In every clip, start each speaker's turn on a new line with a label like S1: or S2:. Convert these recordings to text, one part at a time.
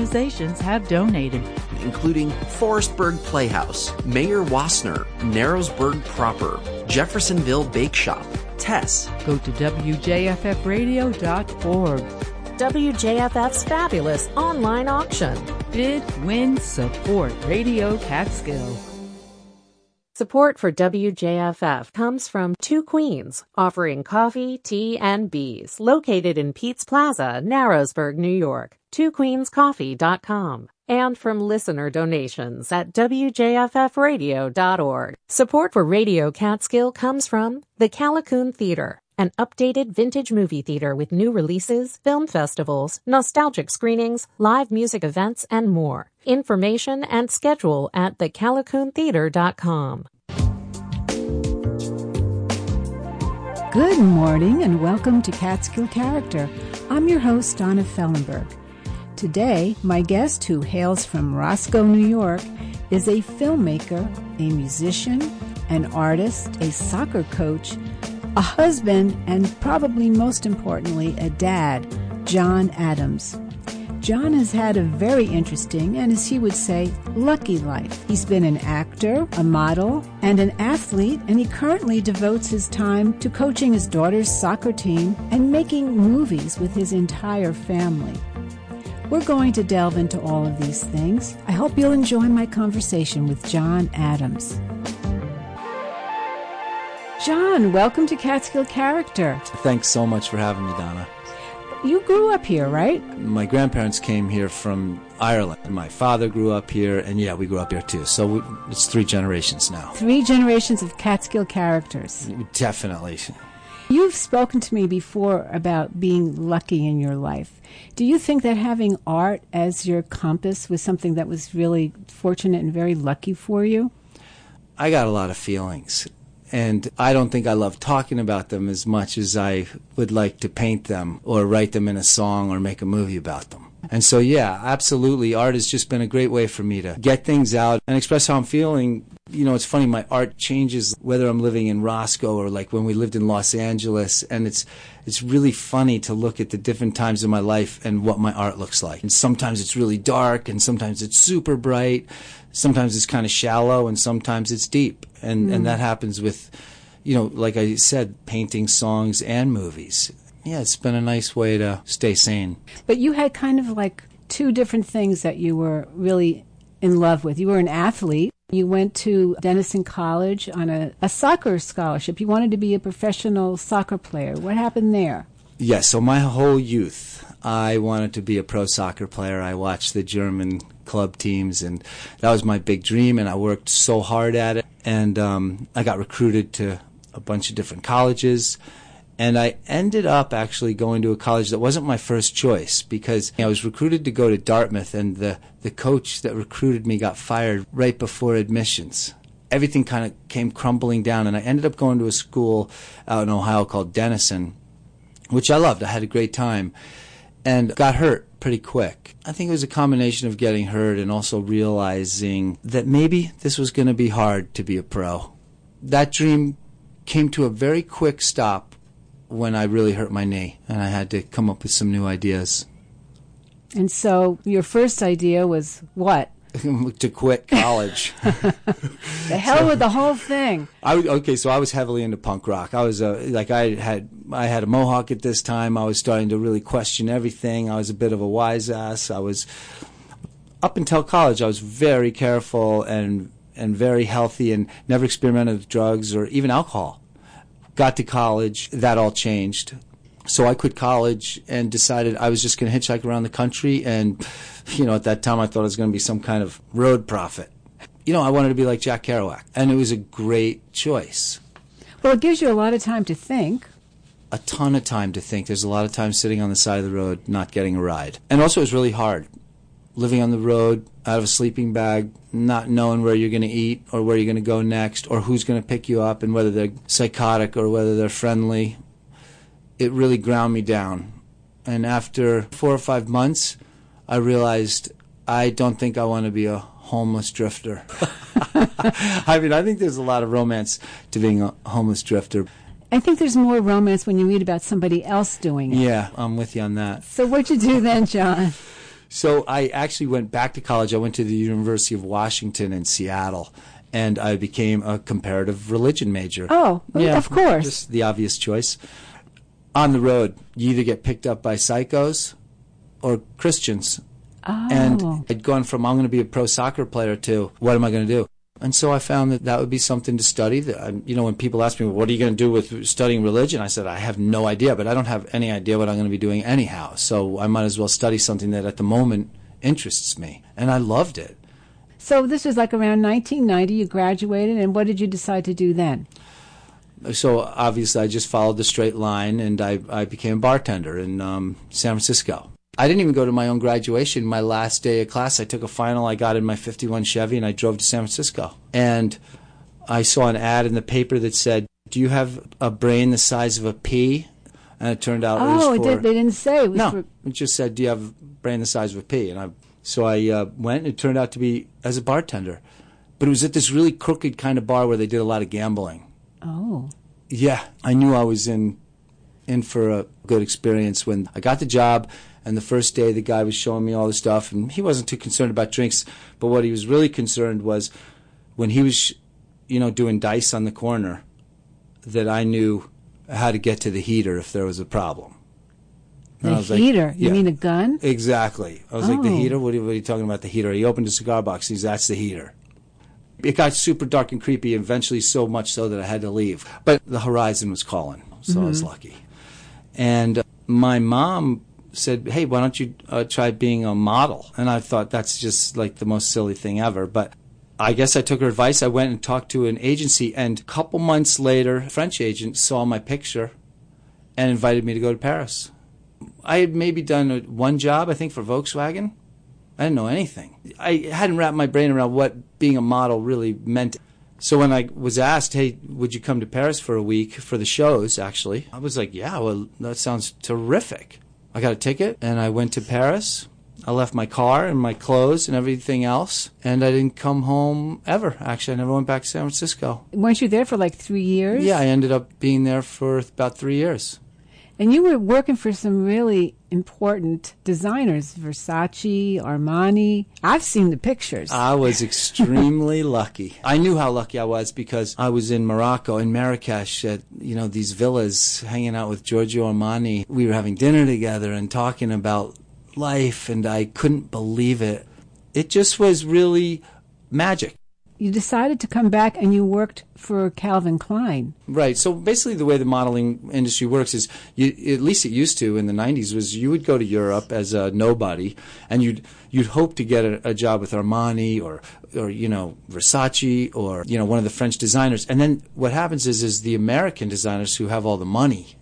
S1: organizations have donated,
S2: including Forestburg Playhouse, Mayor Wassner, Narrowsburg Proper, Jeffersonville Bake Shop, Tess.
S1: Go to WJFFradio.org.
S3: WJFF's fabulous online auction.
S1: Bid, win, support Radio Catskill.
S3: Support for WJFF comes from Two Queens, offering coffee, tea, and bees, located in Pete's Plaza, Narrowsburg, New York. TwoQueensCoffee.com. And from listener donations at WJFFradio.org. Support for Radio Catskill comes from the Callicoon Theater, an updated vintage movie theater with new releases, film festivals, nostalgic screenings, live music events, and more. Information and schedule at thecalicoontheater.com.
S4: Good morning and welcome to Catskill Character. I'm your host, Donna Fellenberg. Today, my guest, who hails from Roscoe, New York, is a filmmaker, a musician, an artist, a soccer coach, a husband, and probably most importantly, a dad, John Adams. John has had a very interesting and, as he would say, lucky life. He's been an actor, a model, and an athlete, and he currently devotes his time to coaching his daughter's soccer team and making movies with his entire family. We're going to delve into all of these things. I hope you'll enjoy my conversation with John Adams. John, welcome to Catskill Character.
S5: Thanks so much for having me, Donna.
S4: You grew up here, right?
S5: My grandparents came here from Ireland. My father grew up here, and yeah, we grew up here too. So we, it's three generations now.
S4: Three generations of Catskill characters.
S5: Definitely.
S4: You've spoken to me before about being lucky in your life. Do you think that having art as your compass was something that was really fortunate and very lucky for you?
S5: I got a lot of feelings and I don't think I love talking about them as much as I would like to paint them or write them in a song or make a movie about them. And so, yeah, absolutely. Art has just been a great way for me to get things out and express how I'm feeling. You know, it's funny, my art changes whether I'm living in Roscoe or like when we lived in Los Angeles. And it's, it's really funny to look at the different times in my life and what my art looks like. And sometimes it's really dark and sometimes it's super bright. Sometimes it's kind of shallow and sometimes it's deep. And, mm. and that happens with, you know, like I said, painting songs and movies yeah, it's been a nice way to stay sane.
S4: But you had kind of like two different things that you were really in love with. You were an athlete. You went to Denison College on a, a soccer scholarship. You wanted to be a professional soccer player. What happened there?
S5: Yes, so my whole youth, I wanted to be a pro soccer player. I watched the German club teams, and that was my big dream, and I worked so hard at it. And um, I got recruited to a bunch of different colleges and I ended up actually going to a college that wasn't my first choice because I was recruited to go to Dartmouth, and the, the coach that recruited me got fired right before admissions. Everything kind of came crumbling down, and I ended up going to a school out in Ohio called Denison, which I loved. I had a great time and got hurt pretty quick. I think it was a combination of getting hurt and also realizing that maybe this was going to be hard to be a pro. That dream came to a very quick stop when I really hurt my knee, and I had to come up with some new ideas.
S4: And so, your first idea was what?
S5: to quit college.
S4: the hell so, with the whole thing.
S5: I okay, so I was heavily into punk rock. I was uh, like I had I had a mohawk at this time. I was starting to really question everything. I was a bit of a wise ass. I was up until college. I was very careful and and very healthy and never experimented with drugs or even alcohol got to college, that all changed. So I quit college and decided I was just going to hitchhike around the country. And, you know, at that time I thought I was going to be some kind of road prophet. You know, I wanted to be like Jack Kerouac. And it was a great choice.
S4: Well, it gives you a lot of time to think.
S5: A ton of time to think. There's a lot of time sitting on the side of the road, not getting a ride. And also, it was really hard living on the road out of a sleeping bag, not knowing where you're going to eat or where you're going to go next or who's going to pick you up and whether they're psychotic or whether they're friendly. It really ground me down. And after four or five months, I realized I don't think I want to be a homeless drifter. I mean, I think there's a lot of romance to being a homeless drifter.
S4: I think there's more romance when you read about somebody else doing it.
S5: Yeah, I'm with you on that.
S4: So what'd you do then, John?
S5: So I actually went back to college. I went to the University of Washington in Seattle, and I became a comparative religion major.
S4: Oh, yeah, of course.
S5: Just the obvious choice. On the road, you either get picked up by psychos or Christians.
S4: Oh.
S5: And I'd gone from I'm going to be a pro soccer player to what am I going to do? And so I found that that would be something to study. That I, you know, when people ask me, "What are you going to do with studying religion?" I said, "I have no idea, but I don't have any idea what I'm going to be doing anyhow. So I might as well study something that at the moment interests me." And I loved it.
S4: so this was like around 1990. You graduated, and what did you decide to do then?
S5: So obviously, I just followed the straight line, and I, I became a bartender in um, San Francisco. I didn't even go to my own graduation. My last day of class, I took a final. I got in my 51 Chevy, and I drove to San Francisco. And I saw an ad in the paper that said, "Do you have a brain the size of a pea?" And it turned out it
S4: Oh,
S5: was
S4: it
S5: for
S4: did, they didn't say. It was
S5: no,
S4: for,
S5: it just said, "Do you have a brain the size of a pea?" And I, so I uh, went, and it turned out to be as a bartender, but it was at this really crooked kind of bar where they did a lot of gambling.
S4: oh.
S5: Yeah, I knew I was in in for a good experience when I got the job. And the first day, the guy was showing me all the stuff, and he wasn't too concerned about drinks. But what he was really concerned was when he was, you know, doing dice on the corner, that I knew how to get to the heater if there was a problem. And
S4: The
S5: was like,
S4: heater. you mean a gun?
S5: Exactly. I was like, the
S4: Oh.
S5: heater? What are, what are you talking about, the heater? He opened a cigar box. And he's, that's the heater. It got super dark and creepy, eventually so much so that I had to leave. But the horizon was calling, so I was lucky. And uh, my mom said, hey, why don't you uh, try being a model? And I thought that's just like the most silly thing ever. But I guess I took her advice. I went and talked to an agency, and a couple months later, a French agent saw my picture and invited me to go to Paris. I had maybe done one job, I think, for Volkswagen. I didn't know anything. I hadn't wrapped my brain around what being a model really meant. So when I was asked, "Hey, would you come to Paris for a week for the shows?" Actually, I was like, "Yeah, well, that sounds terrific." I got a ticket and I went to Paris. I left my car and my clothes and everything else, and I didn't come home ever. Actually, I never went back to San Francisco.
S4: Weren't you there for like three years?
S5: Yeah, I ended up being there for about three years.
S4: And you were working for some really important designers Versace, Armani. I've seen the pictures.
S5: I was extremely lucky. I knew how lucky I was because I was in Morocco, in Marrakesh, at you know these villas, hanging out with Giorgio Armani. We were having dinner together and talking about life, and I couldn't believe it. It just was really magic.
S4: You decided to come back and you worked for Calvin Klein.
S5: Right. So basically, the way the modeling industry works is, you, at least it used to in the '90s, was you would go to Europe as a nobody, and you'd you'd hope to get a, a job with Armani or or you know Versace or you know one of the French designers, and then what happens is is the American designers who have all the money,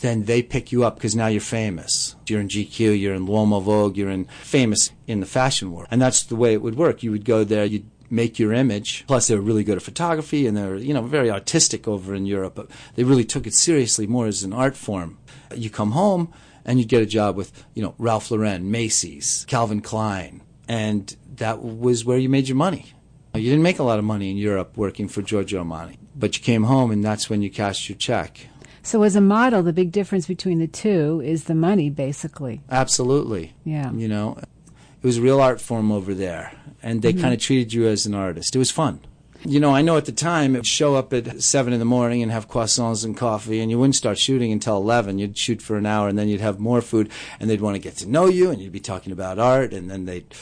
S5: then they pick you up because now you're famous. You're in GQ, you're in L'Uomo Vogue, you're in famous in the fashion world, and that's the way it would work. You would go there, you'd make your image. Plus, they were really good at photography, and they're you know very artistic over in Europe. But they really took it seriously, more as an art form. You come home and you'd get a job with you know Ralph Lauren, Macy's, Calvin Klein, and that was where you made your money. You didn't make a lot of money in Europe working for Giorgio Armani, but you came home and that's when you cashed your check.
S4: So, as a model, the big difference between the two is the money, basically.
S5: Absolutely.
S4: Yeah.
S5: You know, it was a real art form over there, and they mm-hmm. kind of treated you as an artist. It was fun. You know, I know at the time, it'd show up at 7 in the morning and have croissants and coffee, and you wouldn't start shooting until 11. You'd shoot for an hour, and then you'd have more food, and they'd want to get to know you, and you'd be talking about art, and then they'd,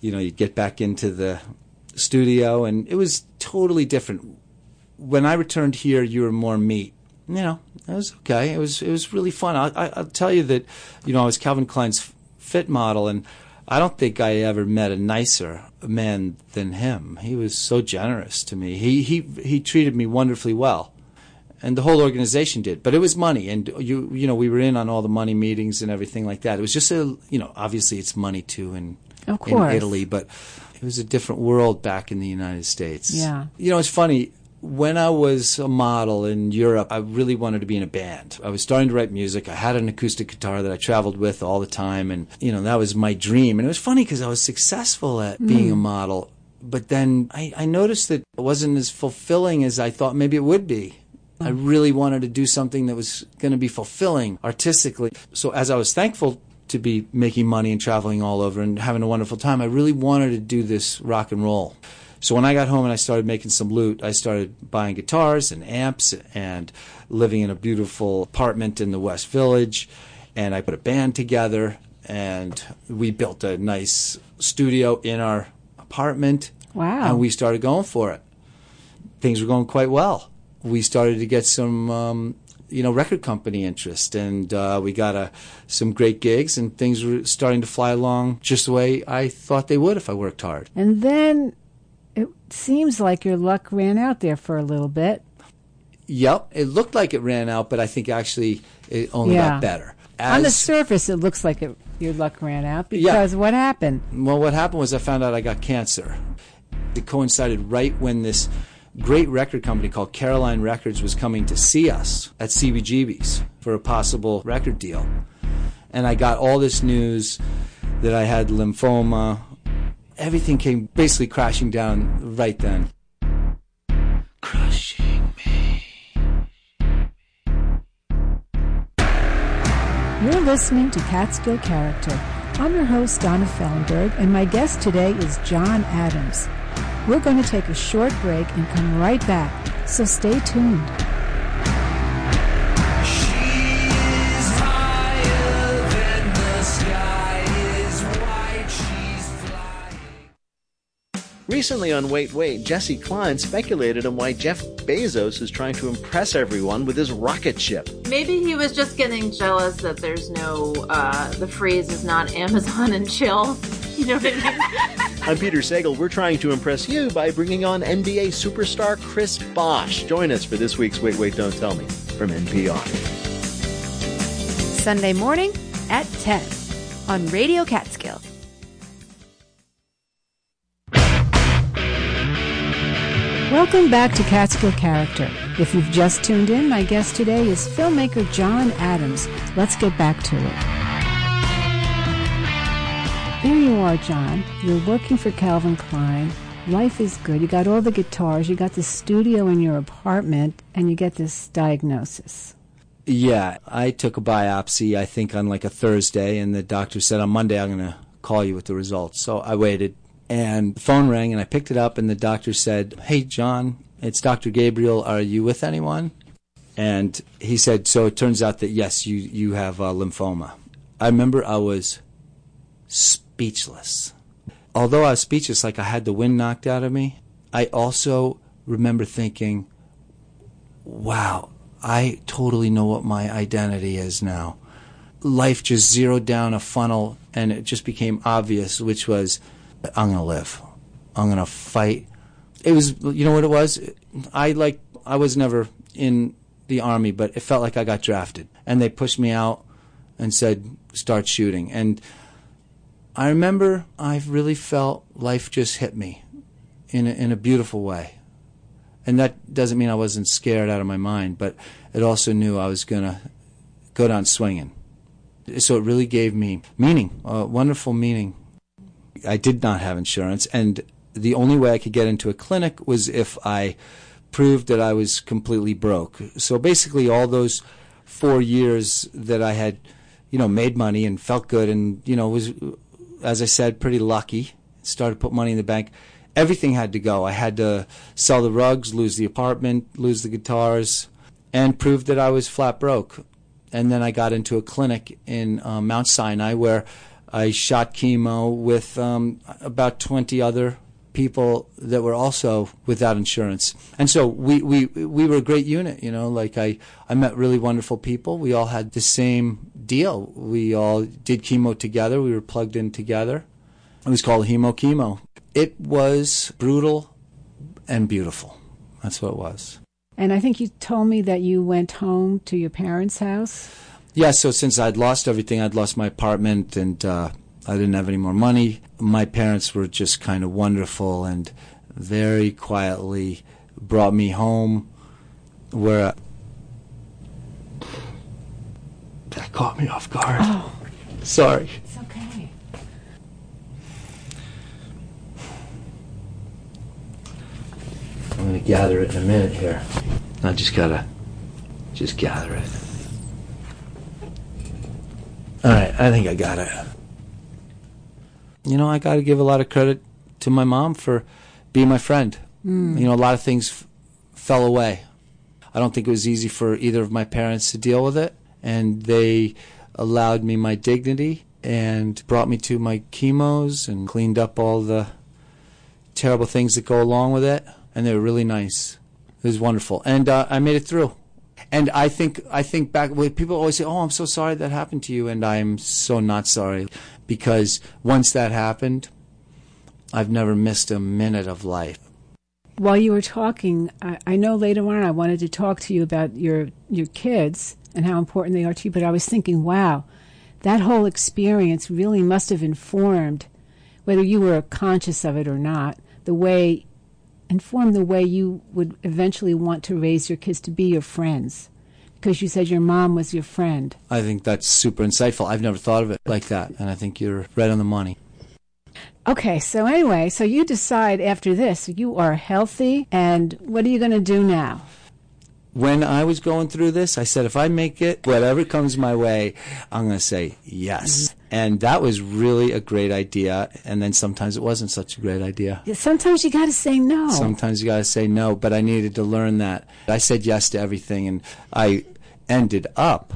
S5: you know, you'd get back into the studio, and it was totally different. When I returned here, you were more meat. You know, it was okay. It was it was really fun. I, I, I'll tell you that, you know, I was Calvin Klein's fit model, and I don't think I ever met a nicer man than him. He was so generous to me. He he he treated me wonderfully well, and the whole organization did. But it was money, and you you know we were in on all the money meetings and everything like that. It was just a you know obviously it's money too in
S4: Of
S5: in. Italy, but it was a different world back in the United States.
S4: Yeah.
S5: You know, it's funny. When I was a model in Europe, I really wanted to be in a band. I was starting to write music. I had an acoustic guitar that I traveled with all the time, and you know that was my dream. And it was funny because I was successful at mm. being a model, but then I, I noticed that it wasn't as fulfilling as I thought maybe it would be. Mm. I really wanted to do something that was going to be fulfilling artistically. So as I was thankful to be making money and traveling all over and having a wonderful time. I really wanted to do this rock and roll. So when I got home and I started making some loot, I started buying guitars and amps and living in a beautiful apartment in the West Village. And I put a band together and we built a nice studio in our apartment.
S4: Wow.
S5: And we started going for it. Things were going quite well. We started to get some, um, you know, record company interest, and uh, we got a, some great gigs, and things were starting to fly along just the way I thought they would if I worked hard.
S4: And then it seems like your luck ran out there for a little bit.
S5: Yep, it looked like it ran out, but I think actually it only
S4: Yeah.
S5: got better.
S4: On the surface, it looks like it, your luck ran out
S5: Yeah.
S4: because what happened?
S5: Well, what happened was I found out I got cancer. It coincided right when this great record company called Caroline Records was coming to see us at CBGB's for a possible record deal. And I got all this news that I had lymphoma. Everything came basically crashing down right then. Crushing me.
S4: You're listening to Catskill Character. I'm your host, Donna Fellenberg, and my guest today is John Adams. We're going to take a short break and come right back, so stay tuned.
S6: Recently on Wait Wait, Jessi Klein speculated on why Jeff Bezos is trying to impress everyone with his rocket ship.
S7: Maybe he was just getting jealous that there's no, uh, the phrase is not Amazon and chill. You know what I mean?
S6: I'm Peter Sagal. We're trying to impress you by bringing on NBA superstar Chris Bosh. Join us for this week's Wait Wait Don't Tell Me from NPR.
S8: Sunday morning at 10 on Radio Catskill.
S4: Welcome back to Catskill Character. If you've just tuned in, my guest today is filmmaker John Adams. Let's get back to it. There you are, John. You're working for Calvin Klein. Life is good. You got all the guitars, you got the studio in your apartment, and you get this diagnosis.
S5: Yeah, I took a biopsy, I think, on like a Thursday, and the doctor said on Monday I'm going to call you with the results. So I waited, and the phone rang, and I picked it up, and the doctor said, Hey, John, it's Dr. Gabriel. Are you with anyone? And he said, So it turns out that yes, you, you have uh, lymphoma. I remember I was speechless. Although I was speechless, like I had the wind knocked out of me, I also remember thinking, wow, I totally know what my identity is now. Life just zeroed down a funnel and it just became obvious, which was, I'm to live. I'm to fight. It was, you know what it was? I like, I was never in the army, but it felt like I got drafted. And they pushed me out and said, start shooting. And I remember I really felt life just hit me in a, in a beautiful way. And that doesn't mean I wasn't scared out of my mind, but it also knew I was to go down swinging. So it really gave me meaning, a wonderful meaning. I did not have insurance, and the only way I could get into a clinic was if I proved that I was completely broke. So basically, all those four years that I had, you know, made money and felt good, and you know, was, as I said, pretty lucky. Started to put money in the bank. Everything had to go. I had to sell the rugs, lose the apartment, lose the guitars, and prove that I was flat broke. And then I got into a clinic in uh, Mount Sinai where I shot chemo with um, about 20 other people that were also without insurance. And so we, we, we were a great unit, you know, like I, I met really wonderful people. We all had the same deal. We all did chemo together. We were plugged in together. It was called Hemo Chemo. It was brutal and beautiful. That's what it was.
S4: And I think you told me that you went home to your parents' house.
S5: Yeah, so since I'd lost everything, I'd lost my apartment and uh, I didn't have any more money. My parents were just kind of wonderful and very quietly brought me home where that caught me off guard.
S4: Oh.
S5: Sorry.
S4: It's okay.
S5: I'm going to gather it in a minute here. I just got to just gather it. All right, I think I got it. You know, I got to give a lot of credit to my mom for being my friend.
S4: Mm.
S5: You know, a lot of things f- fell away. I don't think it was easy for either of my parents to deal with it, and they allowed me my dignity and brought me to my chemos and cleaned up all the terrible things that go along with it, and they were really nice. It was wonderful, and uh, I made it through. And I think I think back. Well, people always say, "Oh, I'm so sorry that happened to you," and I'm so not sorry because once that happened, I've never missed a minute of life.
S4: While you were talking, I, I know later on I wanted to talk to you about your your kids and how important they are to you. But I was thinking, wow, that whole experience really must have informed, whether you were conscious of it or not, the way informed the way you would eventually want to raise your kids to be your friends. Because you said your mom was your friend.
S5: I think that's super insightful. I've never thought of it like that, and I think you're right on the money.
S4: Okay, so anyway, so you decide after this you are healthy, and what are you going to do now?
S5: When I was going through this, I said, if I make it, whatever comes my way, I'm going to say yes. Mm-hmm. And that was really a great idea. And then sometimes it wasn't such a great idea.
S4: Sometimes you got to say no.
S5: Sometimes you got to say no, but I needed to learn that. I said yes to everything, and I ended up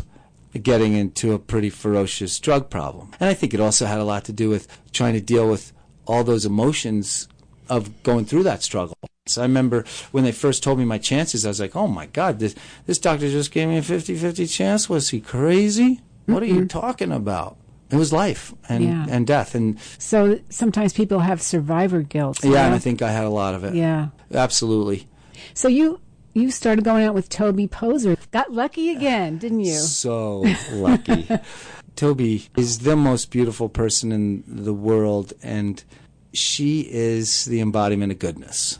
S5: getting into a pretty ferocious drug problem. And I think it also had a lot to do with trying to deal with all those emotions of going through that struggle. So I remember when they first told me my chances, I was like, oh my God, this, this doctor just gave me a 50 50 chance. Was he crazy? What are you talking about? It was life and,
S4: Yeah.
S5: and death. And
S4: So sometimes people have survivor guilt.
S5: yeah,
S4: you
S5: and? I think I had a lot of it.
S4: Yeah.
S5: Absolutely.
S4: So you you started going out with Toby Poser. Got lucky again, didn't you?
S5: So lucky. Toby is the most beautiful person in the world, and she is the embodiment of goodness.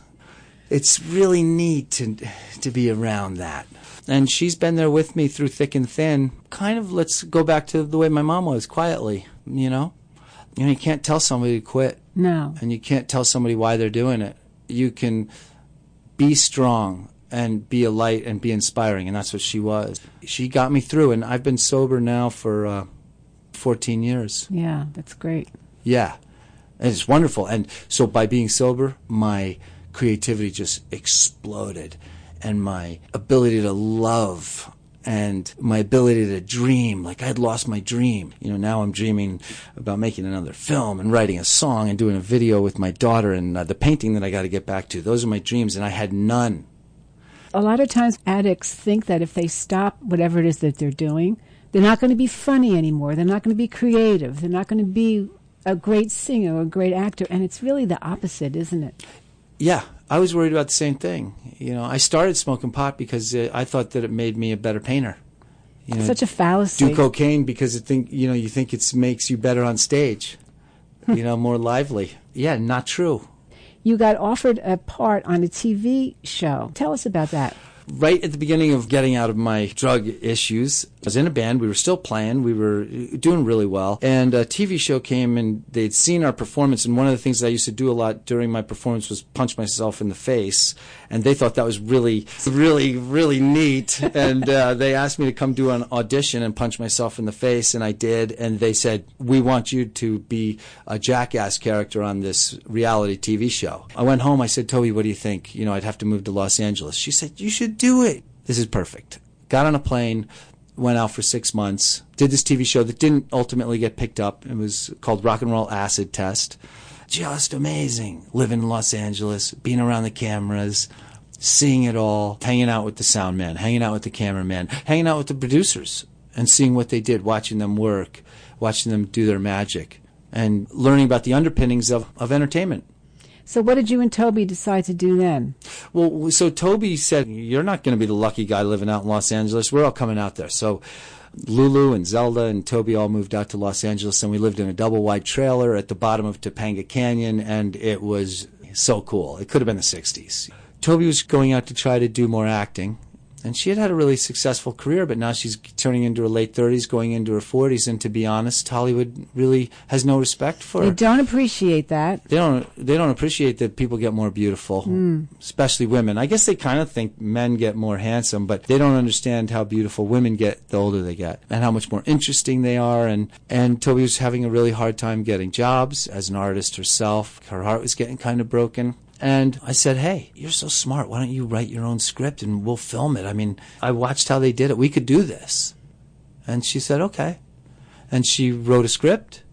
S5: It's really neat to, to be around that. And she's been there with me through thick and thin. Kind of, let's go back to the way my mom was, quietly, you know? You know, you can't tell somebody to quit
S4: No.
S5: and you can't tell somebody why they're doing it. You can be strong and be a light and be inspiring, and that's what she was. She got me through, and I've been sober now for uh, 14 years.
S4: Yeah, that's great.
S5: Yeah, and it's wonderful. And so by being sober, my creativity just exploded, and my ability to love and my ability to dream like i'd lost my dream you know now i'm dreaming about making another film and writing a song and doing a video with my daughter and uh, the painting that i got to get back to those are my dreams and i had none
S4: A lot of times addicts think that if they stop whatever it is that they're doing, they're not going to be funny anymore. They're not going to be creative. They're not going to be a great singer or a great actor. And it's really the opposite, isn't it?
S5: Yeah, I was worried about the same thing. You know, I started smoking pot because uh, I thought that it made me a better painter. You know,
S4: Such a fallacy.
S5: do cocaine because it think you know you think it makes you better on stage. you know, more lively. Yeah, not true.
S4: You got offered a part on a TV show. Tell us about that.
S5: Right at the beginning of getting out of my drug issues, I was in a band. We were still playing. We were uh, doing really well. And a TV show came and they'd seen our performance. And one of the things that I used to do a lot during my performance was punch myself in the face. And they thought that was really, really, really neat. and uh, they asked me to come do an audition and punch myself in the face. And I did. And they said, We want you to be a jackass character on this reality TV show. I went home. I said, Toby, what do you think? You know, I'd have to move to Los Angeles. She said, You should do it. This is perfect. Got on a plane, went out for six months, did this TV show that didn't ultimately get picked up. It was called Rock and Roll Acid Test. Just amazing. Living in Los Angeles, being around the cameras, seeing it all, hanging out with the sound man, hanging out with the cameraman, hanging out with the producers, and seeing what they did, watching them work, watching them do their magic, and learning about the underpinnings of, of entertainment.
S4: So, what did you and Toby decide to do then?
S5: Well, so Toby said, You're not going to be the lucky guy living out in Los Angeles. We're all coming out there. So Lulu and Zelda and Toby all moved out to Los Angeles, and we lived in a double wide trailer at the bottom of Topanga Canyon, and it was so cool. It could have been the 60s. Toby was going out to try to do more acting, And she had had a really successful career, but now she's turning into her late 30s, going into her 40s. And to be honest, Hollywood really has no respect for
S4: They don't appreciate that.
S5: They don't. They don't appreciate that people get more beautiful, hmm. especially women. I guess they kind of think men get more handsome, but they don't understand how beautiful women get the older they get, and how much more interesting they are. And and Toby was having a really hard time getting jobs as an artist herself. Her heart was getting kind of broken. And I said, Hey, you're so smart. Why don't you write your own script and we'll film it? I mean, I watched how they did it. We could do this. And she said, Okay. And she wrote a script.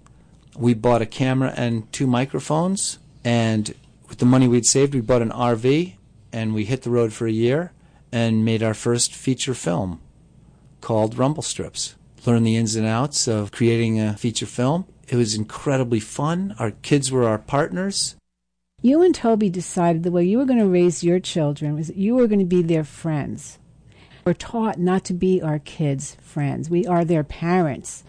S5: We bought a camera and two microphones. And with the money we'd saved, we bought an RV and we hit the road for a year and made our first feature film called Rumble Strips. Learned the ins and outs of creating a feature film. It was incredibly fun. Our kids were our partners.
S4: You and Toby decided the way you were going to raise your children was that you were going to be their friends. We're taught not to be our kids' friends. We are their parents.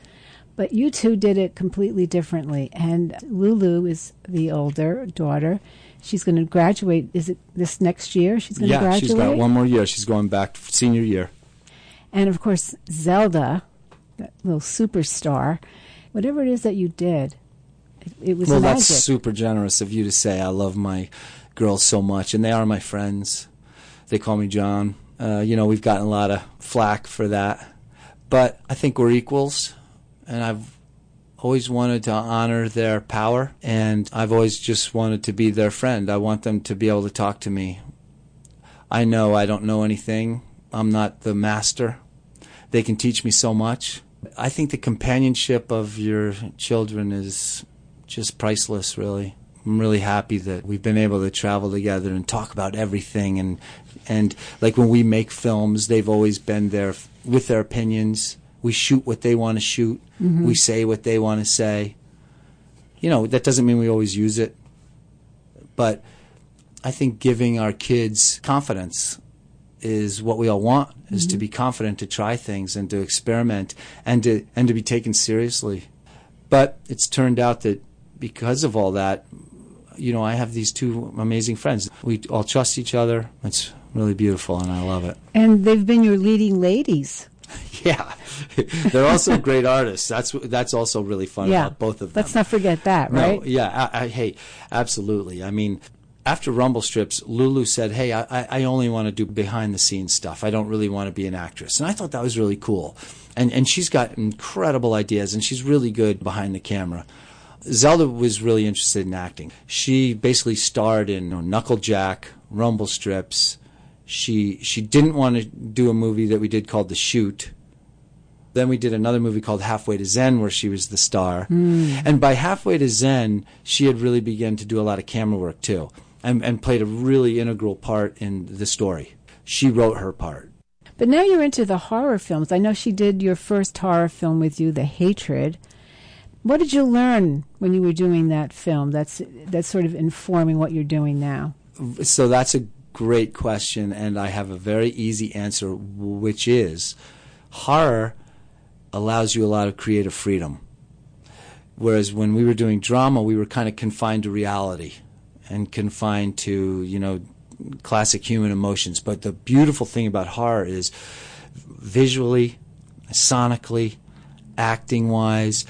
S4: But you two did it completely differently. And Lulu is the older daughter. She's going to graduate. Is it this next year? She's going to graduate.
S5: yeah, she's got one more year. She's going back senior year.
S4: And of course, Zelda, that little superstar. Whatever it is that you did, it, it was
S5: well,
S4: magic.
S5: that's super generous of you to say. I love my girls so much, and they are my friends. They call me John. Uh, you know, we've gotten a lot of flack for that, but I think we're equals, and I've always wanted to honor their power, and I've always just wanted to be their friend. I want them to be able to talk to me. I know I don't know anything. I'm not the master. They can teach me so much. I think the companionship of your children is just priceless, really. I'm really happy that we've been able to travel together and talk about everything and and like when we make films, they've always been there with their opinions. We shoot what they want to shoot. Mm-hmm. We say what they want to say. You know, that doesn't mean we always use it. But I think giving our kids confidence is what we all want is to mm-hmm. be confident to try things and to experiment and to and to be taken seriously but it's turned out that because of all that you know i have these two amazing friends we all trust each other it's really beautiful and i love it
S4: and they've been your leading ladies.
S5: yeah they're also great artists that's that's also really fun
S4: yeah,
S5: about both of them
S4: Let's not forget that, right?
S5: no, yeah, I, I, hey, absolutely. I mean, after Rumble Strips, Lulu said, "Hey, I, I- only want to do behind the scenes stuff. I don't really want to be an actress." And I thought that was really cool. And and she's got incredible ideas, and she's really good behind the camera. Zelda was really interested in acting. She basically starred in you know, Knucklejack, Rumble Strips. She she didn't want to do a movie that we did called The Shoot. Then we did another movie called Halfway to Zen, where she was the star. Hmm. And by Halfway to Zen, she had really begun to do a lot of camera work too, and, and played a really integral part in the story. She wrote her part.
S4: But now you're into the horror films. I know she did your first horror film with you, The Hatred. What did you learn when you were doing that film? That's that's sort of informing what you're doing now.
S5: So that's a great question, and I have a very easy answer, which is horror allows you a lot of creative freedom. Whereas when we were doing drama, we were kind of confined to reality and confined to, you know, classic human emotions. But the beautiful thing about horror is visually, sonically, acting wise,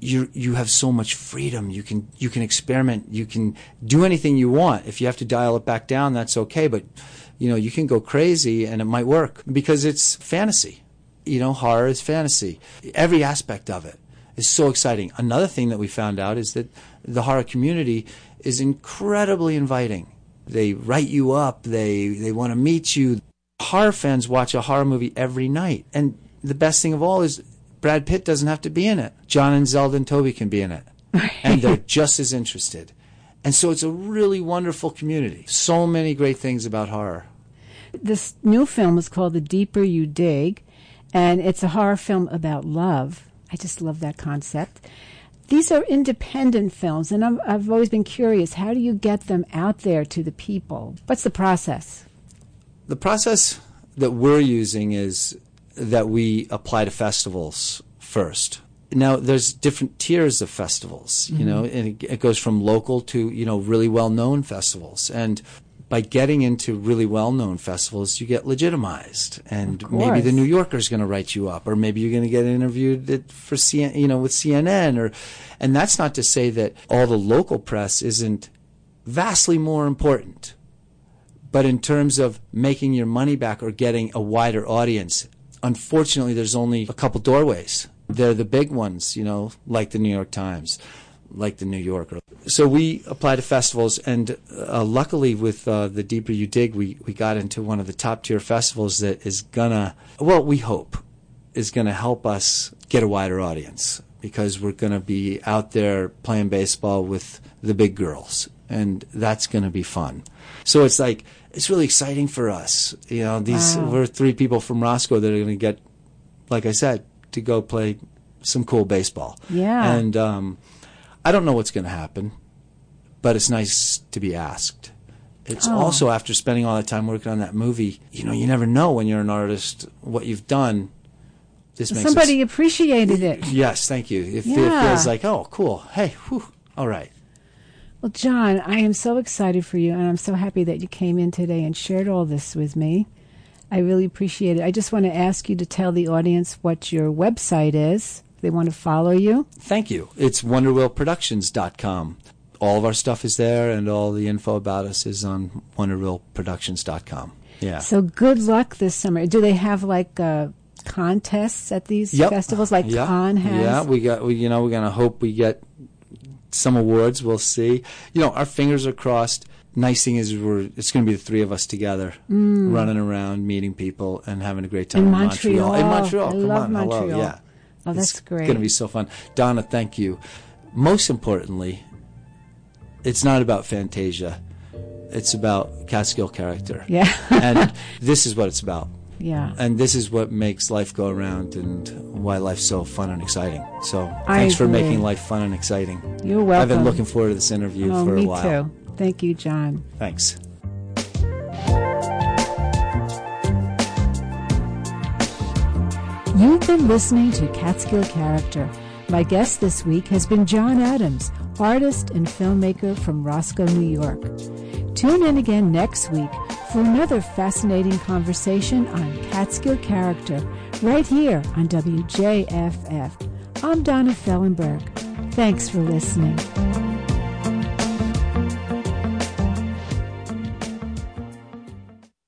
S5: you you have so much freedom. You can you can experiment. You can do anything you want. If you have to dial it back down, that's okay. But you know you can go crazy, and it might work because it's fantasy. You know, horror is fantasy. Every aspect of it is so exciting. Another thing that we found out is that the horror community is incredibly inviting. They write you up. They they want to meet you. Horror fans watch a horror movie every night, and the best thing of all is Brad Pitt doesn't have to be in it. John and Zelda and Toby can be in it. and they're just as interested. And so it's a really wonderful community. So many great things about horror.
S4: This new film is called The Deeper You Dig, and it's a horror film about love. I just love that concept. These are independent films, and I'm, I've always been curious how do you get them out there to the people? What's the process?
S5: The process that we're using is that we apply to festivals first. Now, there's different tiers of festivals, you mm-hmm. know, and it, it goes from local to, you know, really well known festivals. And by getting into really well-known festivals, you get legitimized, and maybe the New Yorker is going to write you up, or maybe you're going to get interviewed at, for CN, you know, with CNN, or, and that's not to say that all the local press isn't vastly more important, but in terms of making your money back or getting a wider audience, unfortunately, there's only a couple doorways. They're the big ones, you know, like the New York Times, like the New Yorker. So we apply to festivals, and uh, luckily, with uh, the deeper you dig, we we got into one of the top tier festivals that is gonna, well, we hope, is gonna help us get a wider audience because we're gonna be out there playing baseball with the big girls, and that's gonna be fun. So it's like it's really exciting for us. You know, these
S4: Wow.
S5: we're three people from Roscoe that are gonna get, like I said, to go play some cool baseball.
S4: Yeah.
S5: And um, I don't know what's going to happen, but it's nice to be asked. It's
S4: Oh.
S5: also after spending all that time working on that movie, you know, you never know when you're an artist what you've done. This makes
S4: Somebody appreciated it.
S5: yes, thank you. If it feels like, oh, cool, hey, whew, all right.
S4: Well, John, I am so excited for you, and I'm so happy that you came in today and shared all this with me. I really appreciate it. I just want to ask you to tell the audience what your website is. They want to follow you.
S5: Thank you. It's wonderwheelproductions.com. All of our stuff is there, and all the info about us is on wonderwheelproductions.com. Yeah.
S4: So good luck this summer. Do they have like uh, contests at these
S5: Yep.
S4: festivals, like
S5: yeah.
S4: Con has?
S5: Yeah, we got. We, you know, we're gonna hope we get some awards. We'll see. You know, our fingers are crossed. Nice thing is, we're it's gonna be the three of us together, running around, meeting people, and having a great time
S4: Mm. In
S5: in Montreal. In
S4: Montreal.
S5: Montreal,
S4: I
S5: come
S4: love
S5: on, hello,
S4: Montreal.
S5: yeah.
S4: Oh, that's
S5: it's
S4: great.
S5: It's gonna be so fun. Donna, thank you. Most importantly, it's not about Fantasia. It's about Catskill character.
S4: Yeah.
S5: and this is what it's about.
S4: Yeah.
S5: And this is what makes life go around and why life's so fun and exciting. So thanks for making life fun and exciting.
S4: You're welcome.
S5: I've been looking forward to this interview
S4: oh,
S5: for
S4: me
S5: a while.
S4: too. Thank you, John.
S5: Thanks.
S4: You've been listening to Catskill Character. My guest this week has been John Adams, artist and filmmaker from Roscoe, New York. Tune in again next week for another fascinating conversation on Catskill Character right here on WJFF. I'm Donna Fellenberg. Thanks for listening.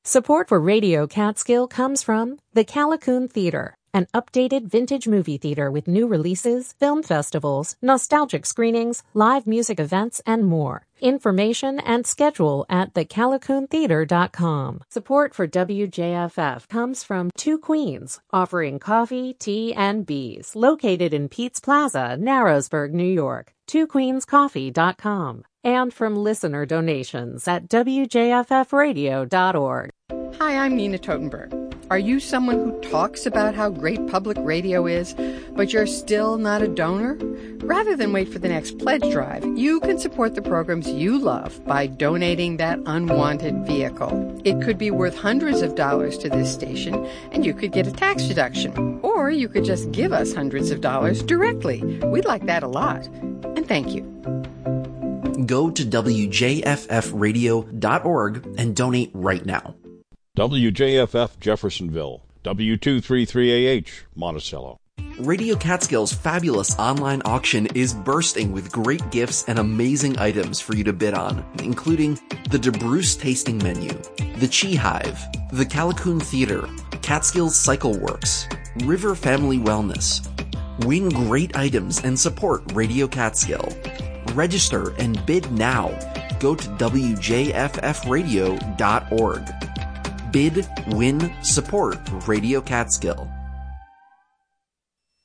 S3: Support for Radio Catskill comes from the Callicoon Theater, an updated vintage movie theater with new releases, film festivals, nostalgic screenings, live music events, and more. Information and schedule at thecalicoontheater.com. Support for WJFF comes from Two Queens, offering coffee, tea, and bees, located in Pete's Plaza, Narrowsburg, New York. TwoQueensCoffee.com. And from listener donations at WJFFradio.org.
S9: Hi, I'm Nina Totenberg. Are you someone who talks about how great public radio is, but you're still not a donor? Rather than wait for the next pledge drive, you can support the programs you love by donating that unwanted vehicle. It could be worth hundreds of dollars to this station, and you could get a tax deduction. Or you could just give us hundreds of dollars directly. We'd like that a lot. And thank you.
S2: Go to WJFFradio.org and donate right now.
S10: WJFF Jeffersonville, W233AH Monticello.
S2: Radio Catskill's fabulous online auction is bursting with great gifts and amazing items for you to bid on, including the DeBruce tasting menu, the Chi Hive, the Callicoon Theater, Catskills Cycle Works, River Family Wellness. Win great items and support Radio Catskill. Register and bid now. Go to WJFFradio.org. Bid, win, support Radio Catskill.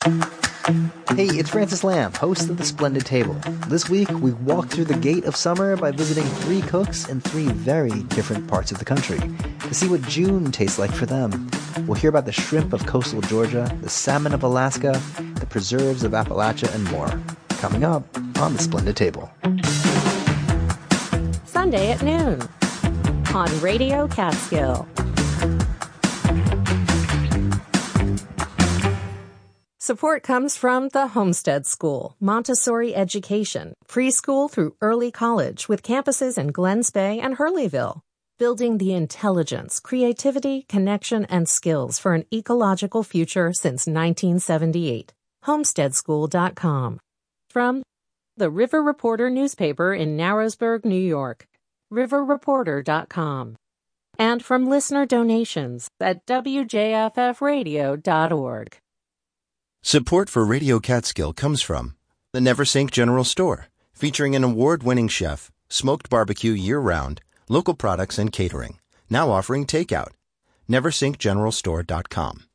S11: Hey, it's Francis Lam, host of The Splendid Table. This week, we walk through the gate of summer by visiting three cooks in three very different parts of the country to see what June tastes like for them. We'll hear about the shrimp of coastal Georgia, the salmon of Alaska, the preserves of Appalachia, and more. Coming up on The Splendid Table.
S3: Sunday at noon on Radio Catskill. Support comes from the Homestead School, Montessori Education, preschool through early college with campuses in Glen Spey and Hurleyville. building the intelligence, creativity, connection, and skills for an ecological future since 1978. Homesteadschool.com. From the River Reporter newspaper in Narrowsburg, New York. RiverReporter.com. And from listener donations at WJFFradio.org.
S12: Support for Radio Catskill comes from the Neversink General Store, featuring an award winning chef, smoked barbecue year round, local products, and catering. Now offering takeout. NeversinkGeneralStore.com.